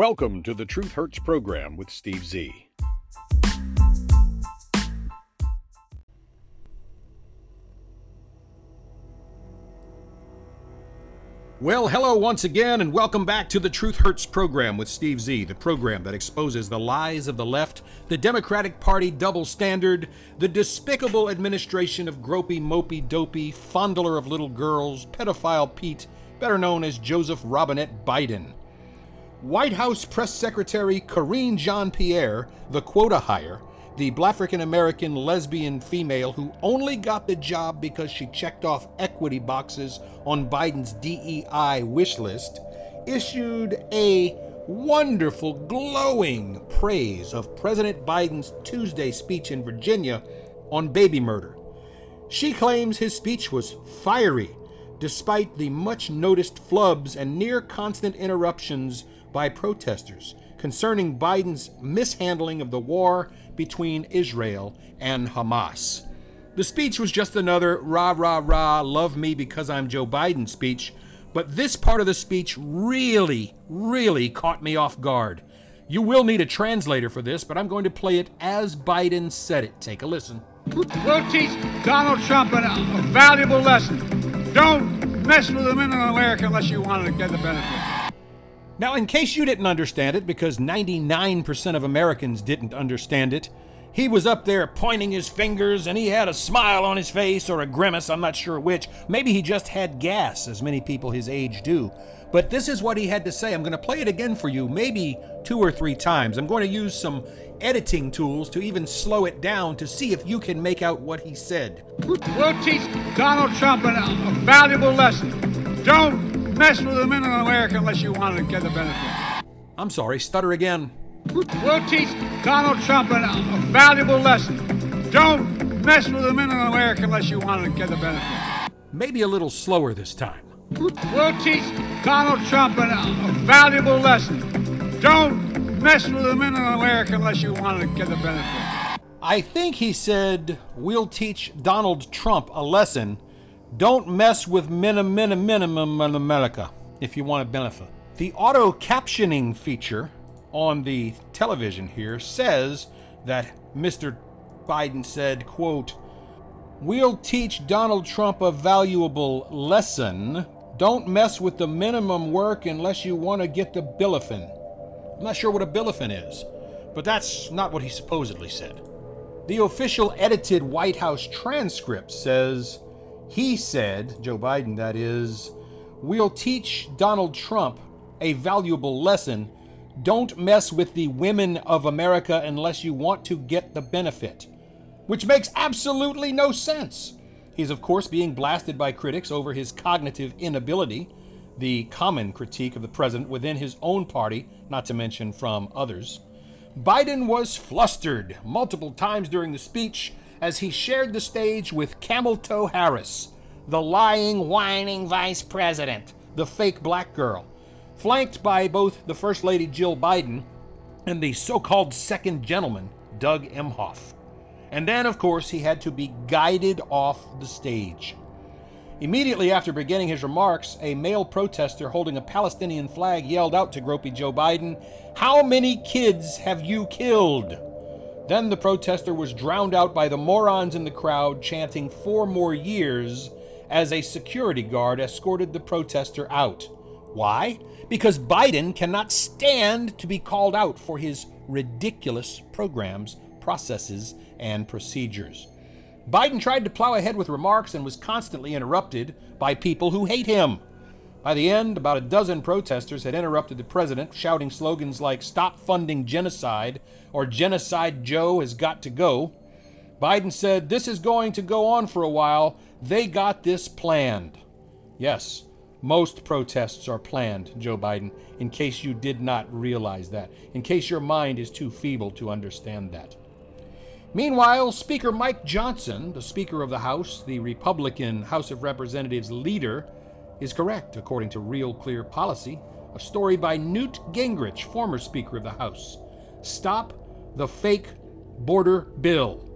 Welcome to the Truth Hurts program with Steve Z. Well, hello once again, and welcome back to the Truth Hurts program with Steve Z, the program that exposes the lies of the left, the Democratic Party double standard, the despicable administration of gropey, mopey, dopey, fondler of little girls, pedophile Pete, better known as Joseph Robinette Biden. White House Press Secretary Karine Jean Pierre, the quota hire, the black African American lesbian female who only got the job because she checked off equity boxes on Biden's DEI wish list, issued a wonderful, glowing praise of President Biden's Tuesday speech in Virginia on baby murder. She claims his speech was fiery, despite the much noticed flubs and near constant interruptions by protesters concerning Biden's mishandling of the war between Israel and Hamas. The speech was just another rah, rah, rah, love me because I'm Joe Biden speech, but this part of the speech really, really caught me off guard. You will need a translator for this, but I'm going to play it as Biden said it. Take a listen. We'll teach Donald Trump a valuable lesson. Don't mess with the men in America unless you want to get the benefit. Now, in case you didn't understand it, because 99% of Americans didn't understand it, he was up there pointing his fingers and he had a smile on his face or a grimace, I'm not sure which. Maybe he just had gas, as many people his age do. But this is what he had to say. I'm going to play it again for you, maybe two or three times. I'm going to use some editing tools to even slow it down to see if you can make out what he said. We'll teach Donald Trump a valuable lesson. Don't mess with the men in America unless you want to get the benefit. I'm sorry, stutter again. We'll teach Donald Trump a, valuable lesson. Don't mess with the men in America unless you want to get the benefit. Maybe a little slower this time. We'll teach Donald Trump a, a valuable lesson. Don't mess with the men in America unless you want to get the benefit. I think he said, We'll teach Donald Trump a lesson don't mess with minimum, minimum, minimum in America if you want to benefit. The auto captioning feature on the television here says that Mr. Biden said, quote, We'll teach Donald Trump a valuable lesson. Don't mess with the minimum work unless you want to get the billifin. I'm not sure what a billifin is, but that's not what he supposedly said. The official edited White House transcript says, he said, Joe Biden, that is, we'll teach Donald Trump a valuable lesson. Don't mess with the women of America unless you want to get the benefit. Which makes absolutely no sense. He's, of course, being blasted by critics over his cognitive inability, the common critique of the president within his own party, not to mention from others. Biden was flustered multiple times during the speech as he shared the stage with Camel Toe Harris, the lying, whining vice president, the fake black girl, flanked by both the First Lady Jill Biden and the so called second gentleman, Doug Emhoff. And then, of course, he had to be guided off the stage. Immediately after beginning his remarks, a male protester holding a Palestinian flag yelled out to gropey Joe Biden, How many kids have you killed? Then the protester was drowned out by the morons in the crowd chanting four more years as a security guard escorted the protester out. Why? Because Biden cannot stand to be called out for his ridiculous programs, processes, and procedures. Biden tried to plow ahead with remarks and was constantly interrupted by people who hate him. By the end, about a dozen protesters had interrupted the president, shouting slogans like Stop funding genocide or Genocide Joe has got to go. Biden said, This is going to go on for a while. They got this planned. Yes, most protests are planned, Joe Biden, in case you did not realize that, in case your mind is too feeble to understand that. Meanwhile, Speaker Mike Johnson, the Speaker of the House, the Republican House of Representatives leader, is correct, according to Real Clear Policy, a story by Newt Gingrich, former Speaker of the House. Stop the fake border bill.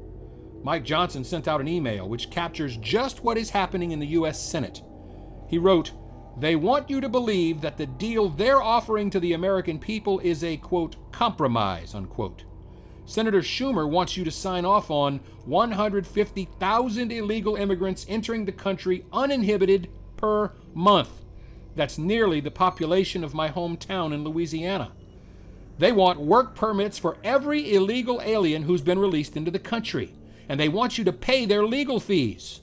Mike Johnson sent out an email which captures just what is happening in the U.S. Senate. He wrote, They want you to believe that the deal they're offering to the American people is a, quote, compromise, unquote. Senator Schumer wants you to sign off on 150,000 illegal immigrants entering the country uninhibited per month. That's nearly the population of my hometown in Louisiana. They want work permits for every illegal alien who's been released into the country, and they want you to pay their legal fees.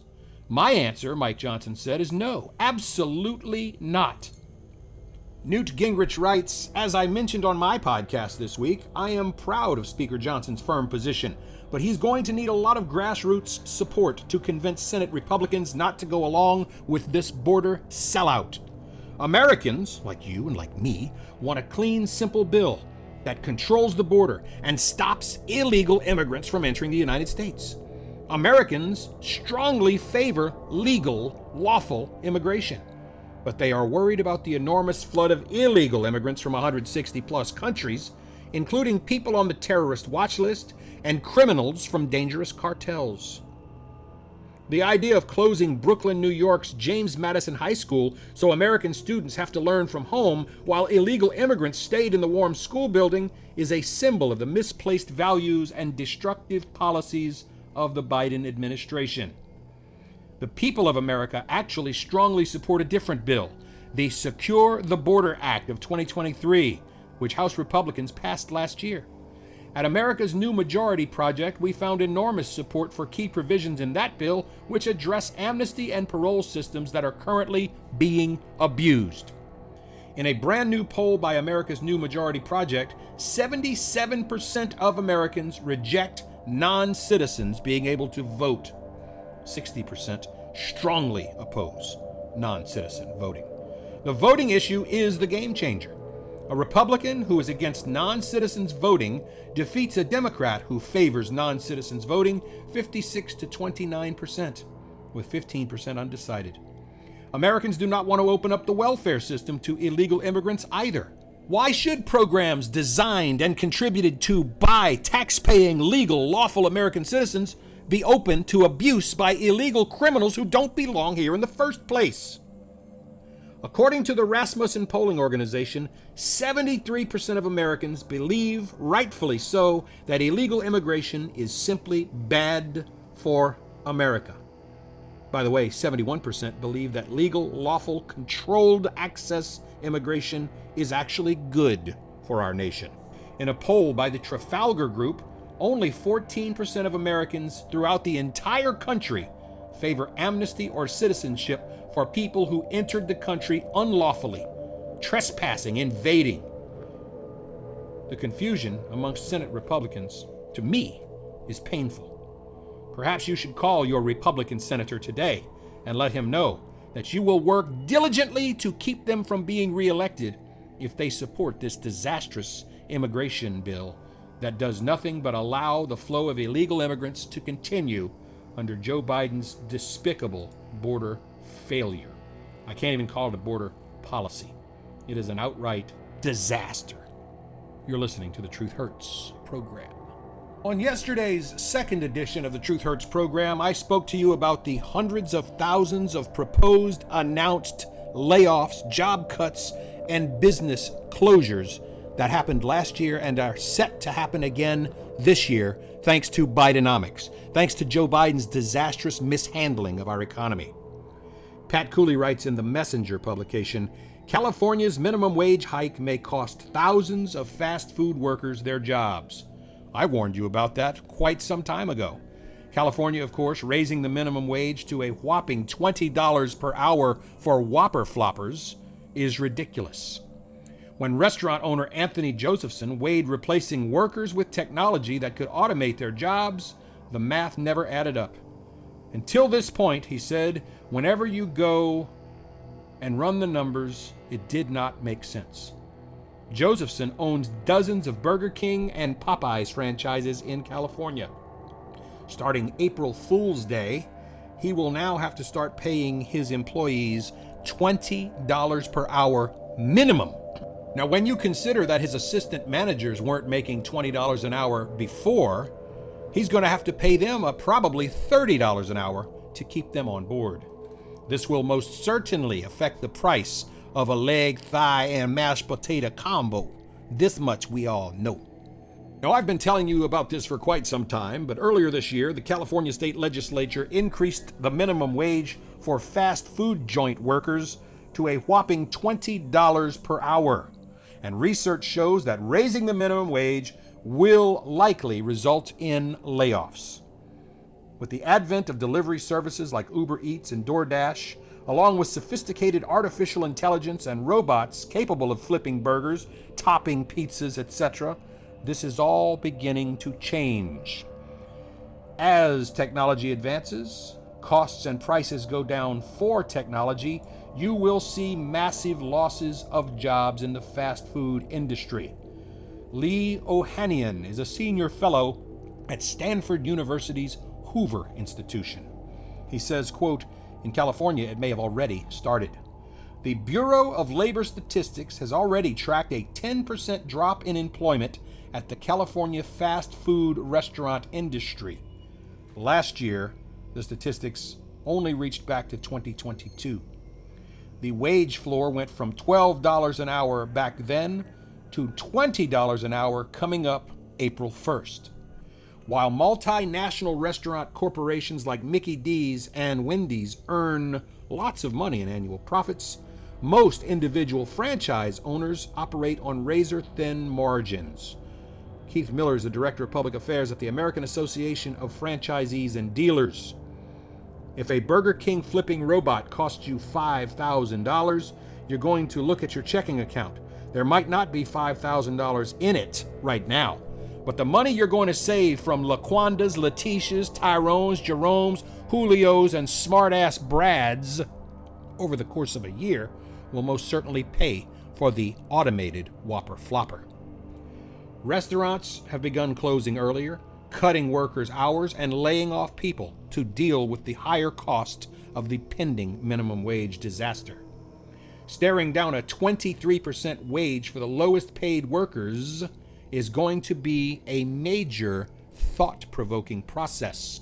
My answer, Mike Johnson said, is no, absolutely not. Newt Gingrich writes As I mentioned on my podcast this week, I am proud of Speaker Johnson's firm position, but he's going to need a lot of grassroots support to convince Senate Republicans not to go along with this border sellout. Americans, like you and like me, want a clean, simple bill that controls the border and stops illegal immigrants from entering the United States. Americans strongly favor legal, lawful immigration, but they are worried about the enormous flood of illegal immigrants from 160 plus countries, including people on the terrorist watch list and criminals from dangerous cartels. The idea of closing Brooklyn, New York's James Madison High School so American students have to learn from home while illegal immigrants stayed in the warm school building is a symbol of the misplaced values and destructive policies of the Biden administration. The people of America actually strongly support a different bill, the Secure the Border Act of 2023, which House Republicans passed last year. At America's New Majority Project, we found enormous support for key provisions in that bill which address amnesty and parole systems that are currently being abused. In a brand new poll by America's New Majority Project, 77% of Americans reject non citizens being able to vote. 60% strongly oppose non citizen voting. The voting issue is the game changer. A Republican who is against non citizens voting defeats a Democrat who favors non citizens voting 56 to 29%, with 15% undecided. Americans do not want to open up the welfare system to illegal immigrants either. Why should programs designed and contributed to by tax-paying, legal, lawful American citizens be open to abuse by illegal criminals who don't belong here in the first place? According to the Rasmussen polling organization, 73% of Americans believe, rightfully so, that illegal immigration is simply bad for America. By the way, 71% believe that legal, lawful, controlled access immigration is actually good for our nation. In a poll by the Trafalgar Group, only 14% of Americans throughout the entire country favor amnesty or citizenship for people who entered the country unlawfully, trespassing, invading. The confusion amongst Senate Republicans, to me, is painful. Perhaps you should call your Republican senator today and let him know that you will work diligently to keep them from being reelected if they support this disastrous immigration bill that does nothing but allow the flow of illegal immigrants to continue under Joe Biden's despicable border failure. I can't even call it a border policy. It is an outright disaster. You're listening to the Truth Hurts program. On yesterday's second edition of the Truth Hurts program, I spoke to you about the hundreds of thousands of proposed, announced layoffs, job cuts, and business closures that happened last year and are set to happen again this year, thanks to Bidenomics, thanks to Joe Biden's disastrous mishandling of our economy. Pat Cooley writes in the Messenger publication California's minimum wage hike may cost thousands of fast food workers their jobs. I warned you about that quite some time ago. California, of course, raising the minimum wage to a whopping $20 per hour for Whopper floppers is ridiculous. When restaurant owner Anthony Josephson weighed replacing workers with technology that could automate their jobs, the math never added up. Until this point, he said, whenever you go and run the numbers, it did not make sense. Josephson owns dozens of Burger King and Popeyes franchises in California. Starting April Fool's Day, he will now have to start paying his employees $20 per hour minimum. Now, when you consider that his assistant managers weren't making $20 an hour before, he's going to have to pay them a probably $30 an hour to keep them on board. This will most certainly affect the price of a leg, thigh, and mashed potato combo. This much we all know. Now, I've been telling you about this for quite some time, but earlier this year, the California State Legislature increased the minimum wage for fast food joint workers to a whopping $20 per hour. And research shows that raising the minimum wage will likely result in layoffs. With the advent of delivery services like Uber Eats and DoorDash, along with sophisticated artificial intelligence and robots capable of flipping burgers, topping pizzas, etc., this is all beginning to change. As technology advances, costs and prices go down for technology, you will see massive losses of jobs in the fast food industry. Lee Ohanian is a senior fellow at Stanford University's Hoover Institution. He says, quote, in California it may have already started. The Bureau of Labor Statistics has already tracked a 10% drop in employment at the California fast food restaurant industry. Last year, the statistics only reached back to 2022. The wage floor went from $12 an hour back then to $20 an hour coming up April 1st. While multinational restaurant corporations like Mickey D's and Wendy's earn lots of money in annual profits, most individual franchise owners operate on razor thin margins. Keith Miller is the Director of Public Affairs at the American Association of Franchisees and Dealers. If a Burger King flipping robot costs you $5,000, you're going to look at your checking account. There might not be $5,000 in it right now, but the money you're going to save from Laquandas, Letitias, Tyrones, Jeromes, Julios, and smartass Brads over the course of a year will most certainly pay for the automated Whopper Flopper. Restaurants have begun closing earlier, cutting workers' hours, and laying off people to deal with the higher cost of the pending minimum wage disaster. Staring down a 23% wage for the lowest paid workers is going to be a major thought provoking process.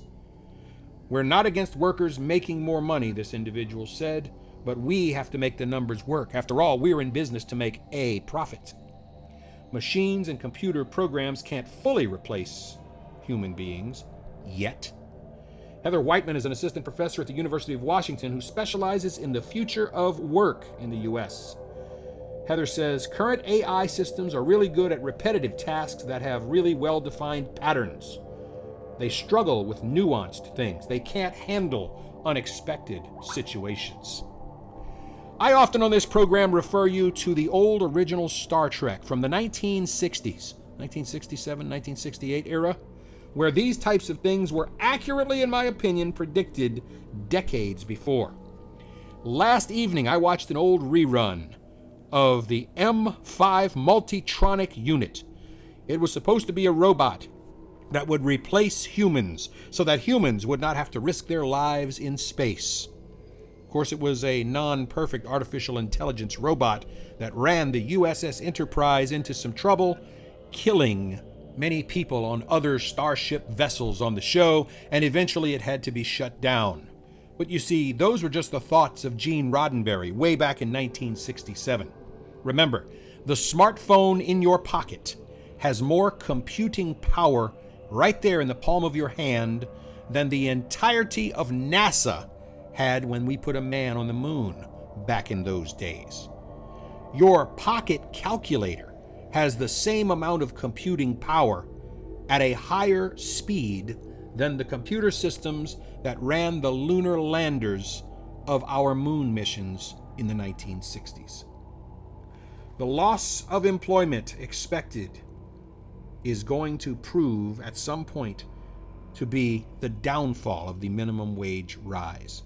We're not against workers making more money, this individual said, but we have to make the numbers work. After all, we're in business to make a profit. Machines and computer programs can't fully replace human beings yet. Heather Whiteman is an assistant professor at the University of Washington who specializes in the future of work in the U.S. Heather says current AI systems are really good at repetitive tasks that have really well defined patterns. They struggle with nuanced things, they can't handle unexpected situations. I often on this program refer you to the old original Star Trek from the 1960s, 1967, 1968 era, where these types of things were accurately, in my opinion, predicted decades before. Last evening, I watched an old rerun of the M5 Multitronic unit. It was supposed to be a robot that would replace humans so that humans would not have to risk their lives in space. Of course, it was a non perfect artificial intelligence robot that ran the USS Enterprise into some trouble, killing many people on other Starship vessels on the show, and eventually it had to be shut down. But you see, those were just the thoughts of Gene Roddenberry way back in 1967. Remember, the smartphone in your pocket has more computing power right there in the palm of your hand than the entirety of NASA had when we put a man on the moon back in those days. Your pocket calculator has the same amount of computing power at a higher speed than the computer systems that ran the lunar landers of our moon missions in the 1960s. The loss of employment expected is going to prove at some point to be the downfall of the minimum wage rise.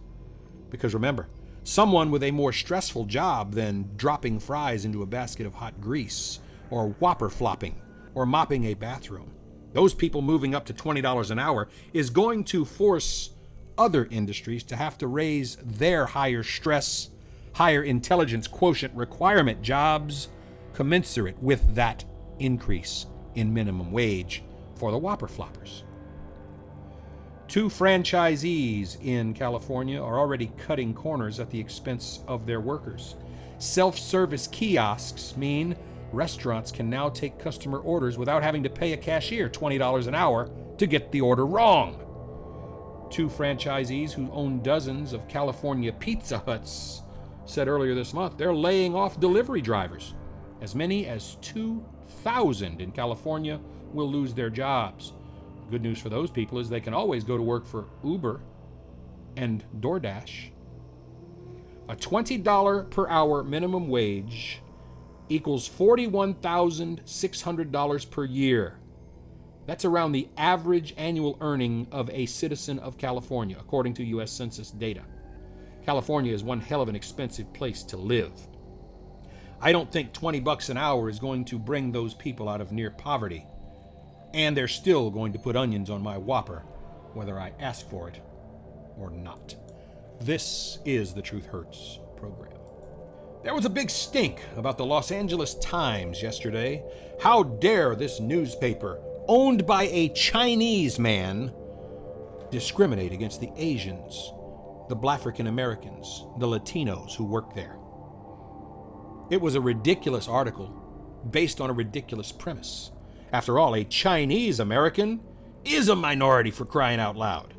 Because remember, someone with a more stressful job than dropping fries into a basket of hot grease, or whopper flopping, or mopping a bathroom, those people moving up to $20 an hour is going to force other industries to have to raise their higher stress, higher intelligence quotient requirement jobs commensurate with that increase in minimum wage for the whopper floppers. Two franchisees in California are already cutting corners at the expense of their workers. Self service kiosks mean restaurants can now take customer orders without having to pay a cashier $20 an hour to get the order wrong. Two franchisees who own dozens of California Pizza Huts said earlier this month they're laying off delivery drivers. As many as 2,000 in California will lose their jobs. Good news for those people is they can always go to work for Uber and DoorDash. A $20 per hour minimum wage equals $41,600 per year. That's around the average annual earning of a citizen of California, according to U.S. Census data. California is one hell of an expensive place to live. I don't think 20 bucks an hour is going to bring those people out of near poverty. And they're still going to put onions on my Whopper, whether I ask for it or not. This is the Truth Hurts program. There was a big stink about the Los Angeles Times yesterday. How dare this newspaper, owned by a Chinese man, discriminate against the Asians, the African Americans, the Latinos who work there? It was a ridiculous article based on a ridiculous premise. After all, a Chinese American is a minority for crying out loud.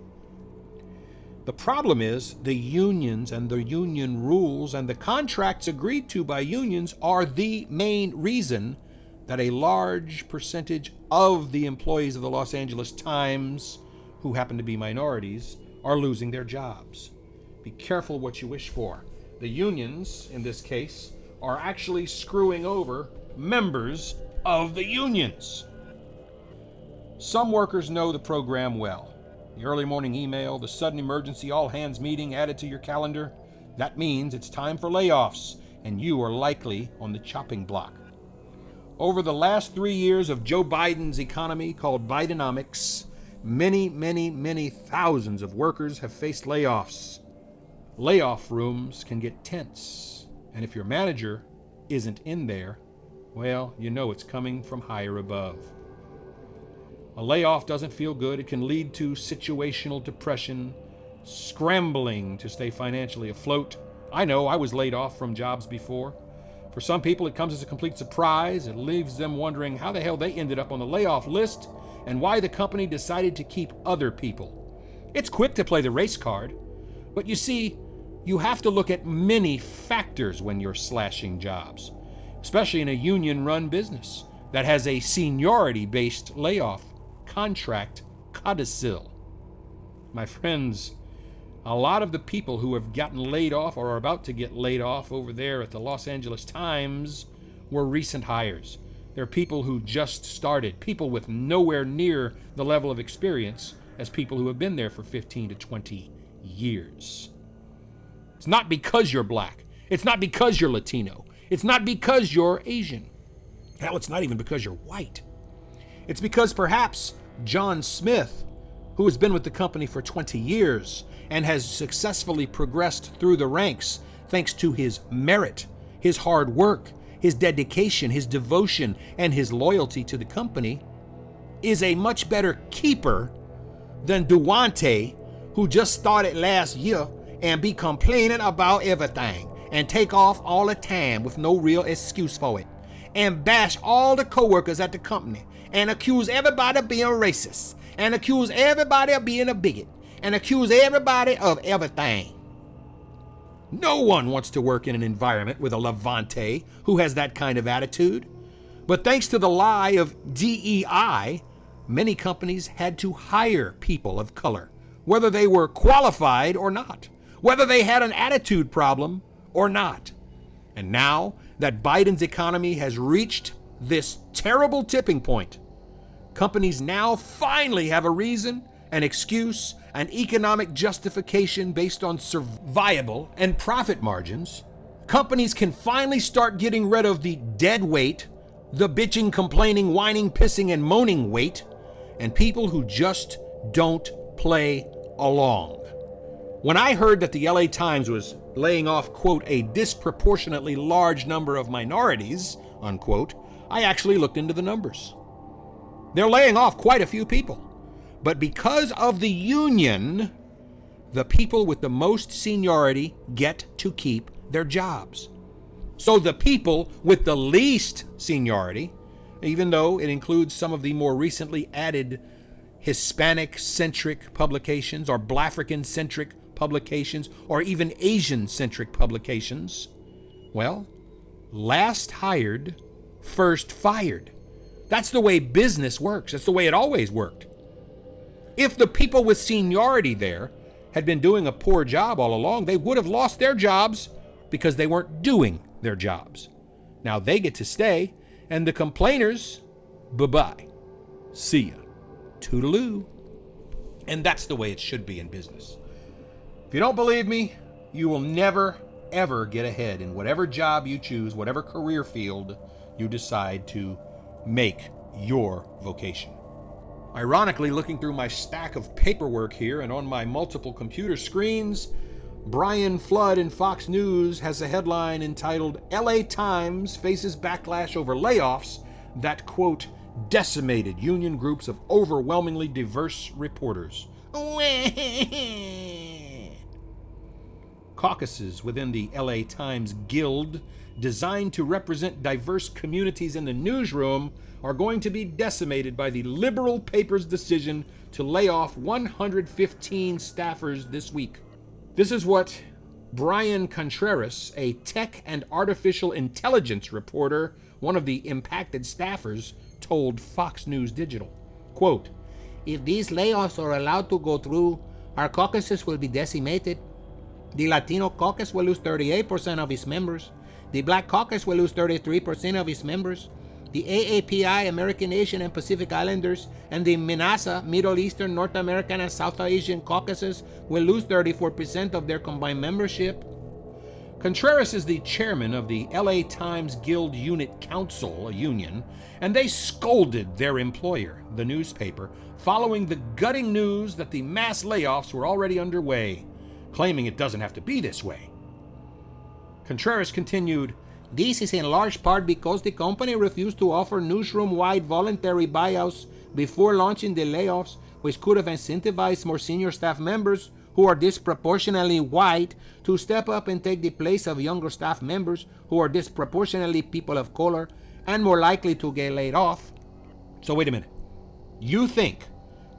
The problem is the unions and the union rules and the contracts agreed to by unions are the main reason that a large percentage of the employees of the Los Angeles Times, who happen to be minorities, are losing their jobs. Be careful what you wish for. The unions, in this case, are actually screwing over members of the unions. Some workers know the program well the early morning email, the sudden emergency all hands meeting added to your calendar, that means it's time for layoffs, and you are likely on the chopping block. Over the last three years of Joe Biden's economy, called Bidenomics, many, many, many thousands of workers have faced layoffs. Layoff rooms can get tense, and if your manager isn't in there, well, you know it's coming from higher above. A layoff doesn't feel good. It can lead to situational depression, scrambling to stay financially afloat. I know I was laid off from jobs before. For some people, it comes as a complete surprise. It leaves them wondering how the hell they ended up on the layoff list and why the company decided to keep other people. It's quick to play the race card, but you see, you have to look at many factors when you're slashing jobs, especially in a union run business that has a seniority based layoff contract codicil. My friends, a lot of the people who have gotten laid off or are about to get laid off over there at the Los Angeles Times were recent hires. They're people who just started, people with nowhere near the level of experience as people who have been there for 15 to 20 years. It's not because you're black. It's not because you're Latino. It's not because you're Asian. Hell, it's not even because you're white. It's because perhaps John Smith, who has been with the company for 20 years and has successfully progressed through the ranks thanks to his merit, his hard work, his dedication, his devotion, and his loyalty to the company, is a much better keeper than Duante, who just started last year and be complaining about everything and take off all the time with no real excuse for it and bash all the coworkers at the company and accuse everybody of being racist and accuse everybody of being a bigot and accuse everybody of everything. No one wants to work in an environment with a Levante who has that kind of attitude. But thanks to the lie of DEI, many companies had to hire people of color, whether they were qualified or not, whether they had an attitude problem or not. And now that Biden's economy has reached this terrible tipping point, companies now finally have a reason, an excuse, an economic justification based on survivable and profit margins. Companies can finally start getting rid of the dead weight, the bitching, complaining, whining, pissing, and moaning weight, and people who just don't play along. When I heard that the LA Times was laying off, quote, a disproportionately large number of minorities, unquote, I actually looked into the numbers. They're laying off quite a few people. But because of the union, the people with the most seniority get to keep their jobs. So the people with the least seniority, even though it includes some of the more recently added Hispanic centric publications or Blafrican centric publications or even Asian centric publications, well, last hired, first fired. That's the way business works. That's the way it always worked. If the people with seniority there had been doing a poor job all along, they would have lost their jobs because they weren't doing their jobs. Now they get to stay, and the complainers, bye bye. See ya. Toodaloo. And that's the way it should be in business. If you don't believe me, you will never, ever get ahead in whatever job you choose, whatever career field you decide to make your vocation. Ironically, looking through my stack of paperwork here and on my multiple computer screens, Brian Flood in Fox News has a headline entitled LA Times Faces Backlash Over Layoffs that, quote, decimated union groups of overwhelmingly diverse reporters. Caucuses within the LA Times Guild, designed to represent diverse communities in the newsroom, are going to be decimated by the liberal paper's decision to lay off 115 staffers this week. This is what Brian Contreras, a tech and artificial intelligence reporter, one of the impacted staffers, told Fox News Digital. Quote, If these layoffs are allowed to go through, our caucuses will be decimated. The Latino caucus will lose 38% of its members. The Black caucus will lose 33% of its members the AAPI, American, Asian, and Pacific Islanders, and the MENASA, Middle Eastern, North American, and South Asian caucuses will lose 34% of their combined membership. Contreras is the chairman of the LA Times Guild Unit Council, a union, and they scolded their employer, the newspaper, following the gutting news that the mass layoffs were already underway, claiming it doesn't have to be this way. Contreras continued, this is in large part because the company refused to offer newsroom wide voluntary buyouts before launching the layoffs, which could have incentivized more senior staff members who are disproportionately white to step up and take the place of younger staff members who are disproportionately people of color and more likely to get laid off. So, wait a minute. You think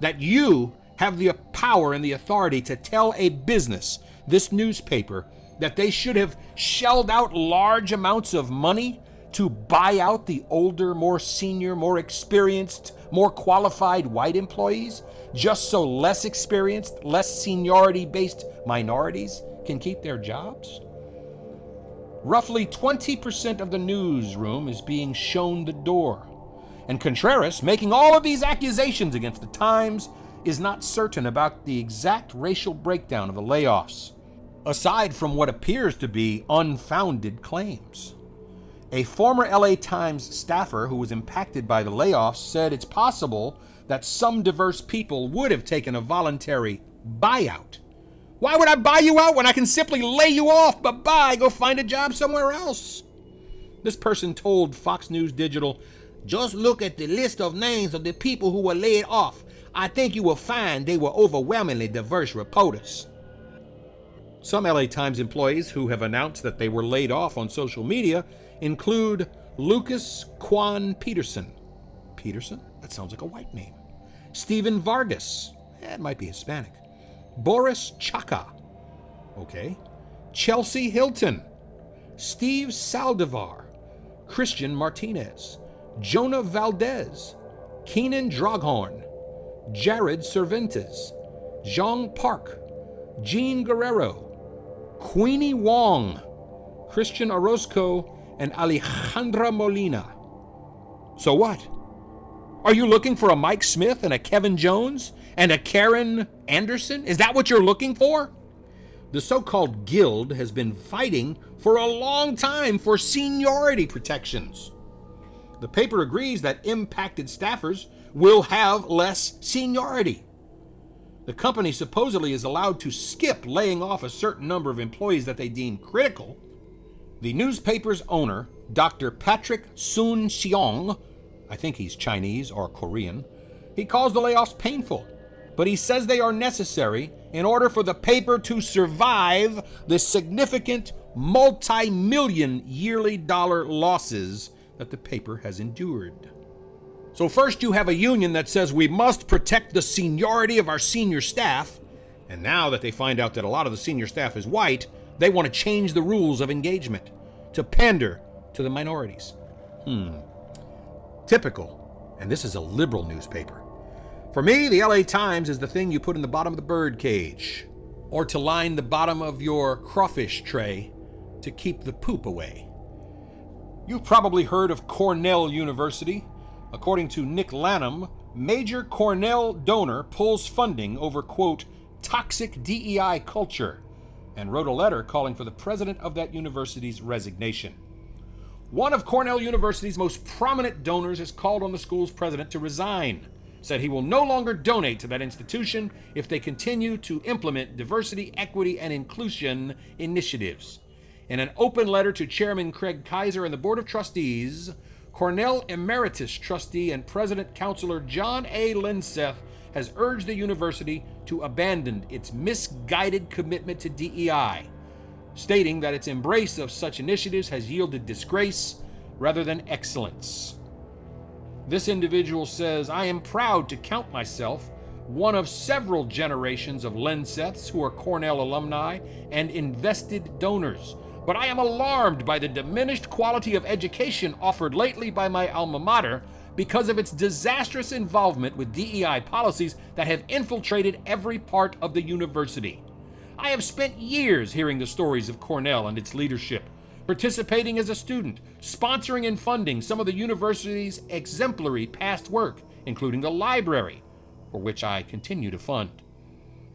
that you have the power and the authority to tell a business, this newspaper, that they should have shelled out large amounts of money to buy out the older, more senior, more experienced, more qualified white employees, just so less experienced, less seniority based minorities can keep their jobs? Roughly 20% of the newsroom is being shown the door. And Contreras, making all of these accusations against the Times, is not certain about the exact racial breakdown of the layoffs aside from what appears to be unfounded claims. A former LA Times staffer who was impacted by the layoffs said it's possible that some diverse people would have taken a voluntary buyout. Why would I buy you out when I can simply lay you off? Bye bye, go find a job somewhere else. This person told Fox News Digital, just look at the list of names of the people who were laid off. I think you will find they were overwhelmingly diverse reporters. Some LA Times employees who have announced that they were laid off on social media include Lucas Kwan Peterson. Peterson? That sounds like a white name. Stephen Vargas. Eh, that might be Hispanic. Boris Chaka. Okay. Chelsea Hilton. Steve Saldivar. Christian Martinez. Jonah Valdez. Kenan Draughorne. Jared Cervantes. Jeong Park. Jean Guerrero. Queenie Wong, Christian Orozco, and Alejandra Molina. So what? Are you looking for a Mike Smith and a Kevin Jones and a Karen Anderson? Is that what you're looking for? The so called guild has been fighting for a long time for seniority protections. The paper agrees that impacted staffers will have less seniority. The company supposedly is allowed to skip laying off a certain number of employees that they deem critical. The newspaper's owner, Dr. Patrick Soon Shiong, I think he's Chinese or Korean, he calls the layoffs painful. but he says they are necessary in order for the paper to survive the significant multi million yearly dollar losses that the paper has endured. So, first, you have a union that says we must protect the seniority of our senior staff, and now that they find out that a lot of the senior staff is white, they want to change the rules of engagement to pander to the minorities. Hmm. Typical, and this is a liberal newspaper. For me, the LA Times is the thing you put in the bottom of the bird cage, or to line the bottom of your crawfish tray to keep the poop away. You've probably heard of Cornell University. According to Nick Lanham, major Cornell donor pulls funding over, quote, toxic DEI culture, and wrote a letter calling for the president of that university's resignation. One of Cornell University's most prominent donors has called on the school's president to resign said he will no longer donate to that institution if they continue to implement diversity, equity, and inclusion initiatives. In an open letter to Chairman Kraig Kayser and the Board of Trustees, Cornell Emeritus Trustee and President Counselor John A. Lindseth has urged the university to abandon its misguided commitment to DEI, stating that its embrace of such initiatives has yielded disgrace rather than excellence. This individual says, I am proud to count myself one of several generations of Lindseths who are Cornell alumni and invested donors. But I am alarmed by the diminished quality of education offered lately by my alma mater because of its disastrous involvement with DEI policies that have infiltrated every part of the university. I have spent years hearing the stories of Cornell and its leadership participating as a student, sponsoring and funding some of the university's exemplary past work, including the library, for which I continue to fund.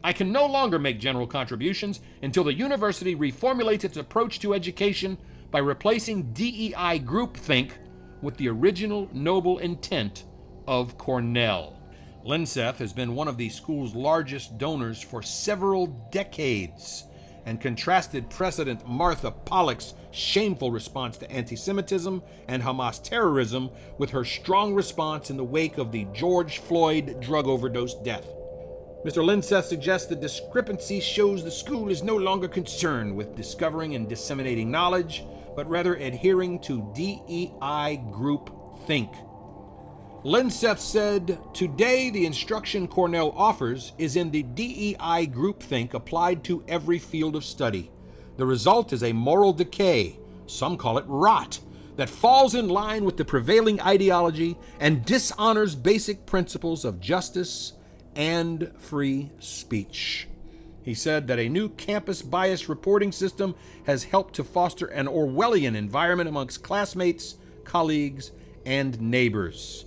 I can no longer make general contributions until the university reformulates its approach to education by replacing DEI groupthink with the original noble intent of Cornell. Lindseth has been one of the school's largest donors for several decades and contrasted President Martha Pollack's shameful response to anti Semitism and Hamas terrorism with her strong response in the wake of the George Floyd drug overdose death. Mr. Lindseth suggests the discrepancy shows the school is no longer concerned with discovering and disseminating knowledge, but rather adhering to DEI group think. Lindseth said, Today, the instruction Cornell offers is in the DEI groupthink applied to every field of study. The result is a moral decay, some call it rot, that falls in line with the prevailing ideology and dishonors basic principles of justice and free speech. He said that a new campus bias reporting system has helped to foster an Orwellian environment amongst classmates, colleagues, and neighbors.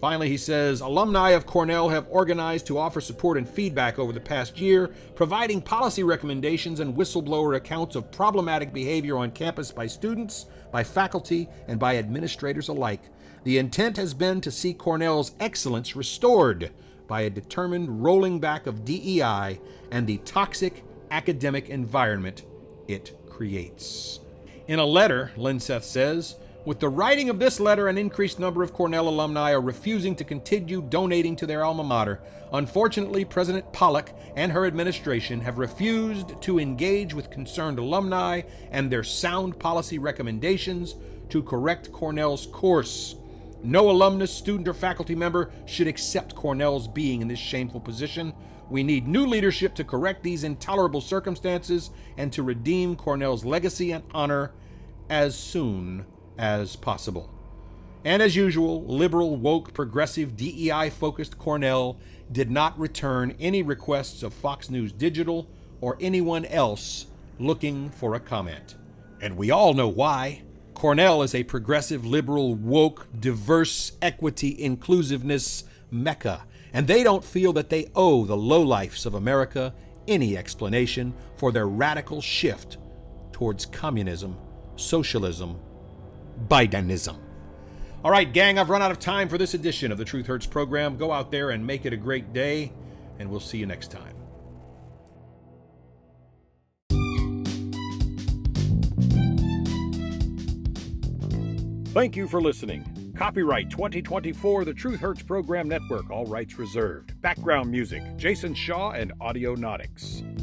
Finally, he says alumni of Cornell have organized to offer support and feedback over the past year, providing policy recommendations and whistleblower accounts of problematic behavior on campus by students, by faculty, and by administrators alike. The intent has been to see Cornell's excellence restored by a determined rolling back of DEI and the toxic academic environment it creates. In a letter, Lindseth says, with the writing of this letter, an increased number of Cornell alumni are refusing to continue donating to their alma mater. Unfortunately, President Pollack and her administration have refused to engage with concerned alumni and their sound policy recommendations to correct Cornell's course. No alumnus, student, or faculty member should accept Cornell's being in this shameful position. We need new leadership to correct these intolerable circumstances and to redeem Cornell's legacy and honor as soon as possible. And as usual, liberal, woke, progressive, DEI focused Cornell did not return any requests of Fox News Digital or anyone else looking for a comment. And we all know why. Cornell is a progressive, liberal, woke, diverse, equity, inclusiveness mecca, and they don't feel that they owe the lowlifes of America any explanation for their radical shift towards communism, socialism, Bidenism. All right, gang, I've run out of time for this edition of the Truth Hurts program. Go out there and make it a great day, and we'll see you next time. Thank you for listening. Copyright 2024 The Truth Hurts Program Network. All rights reserved. Background music Jason Shaw and Audionautix.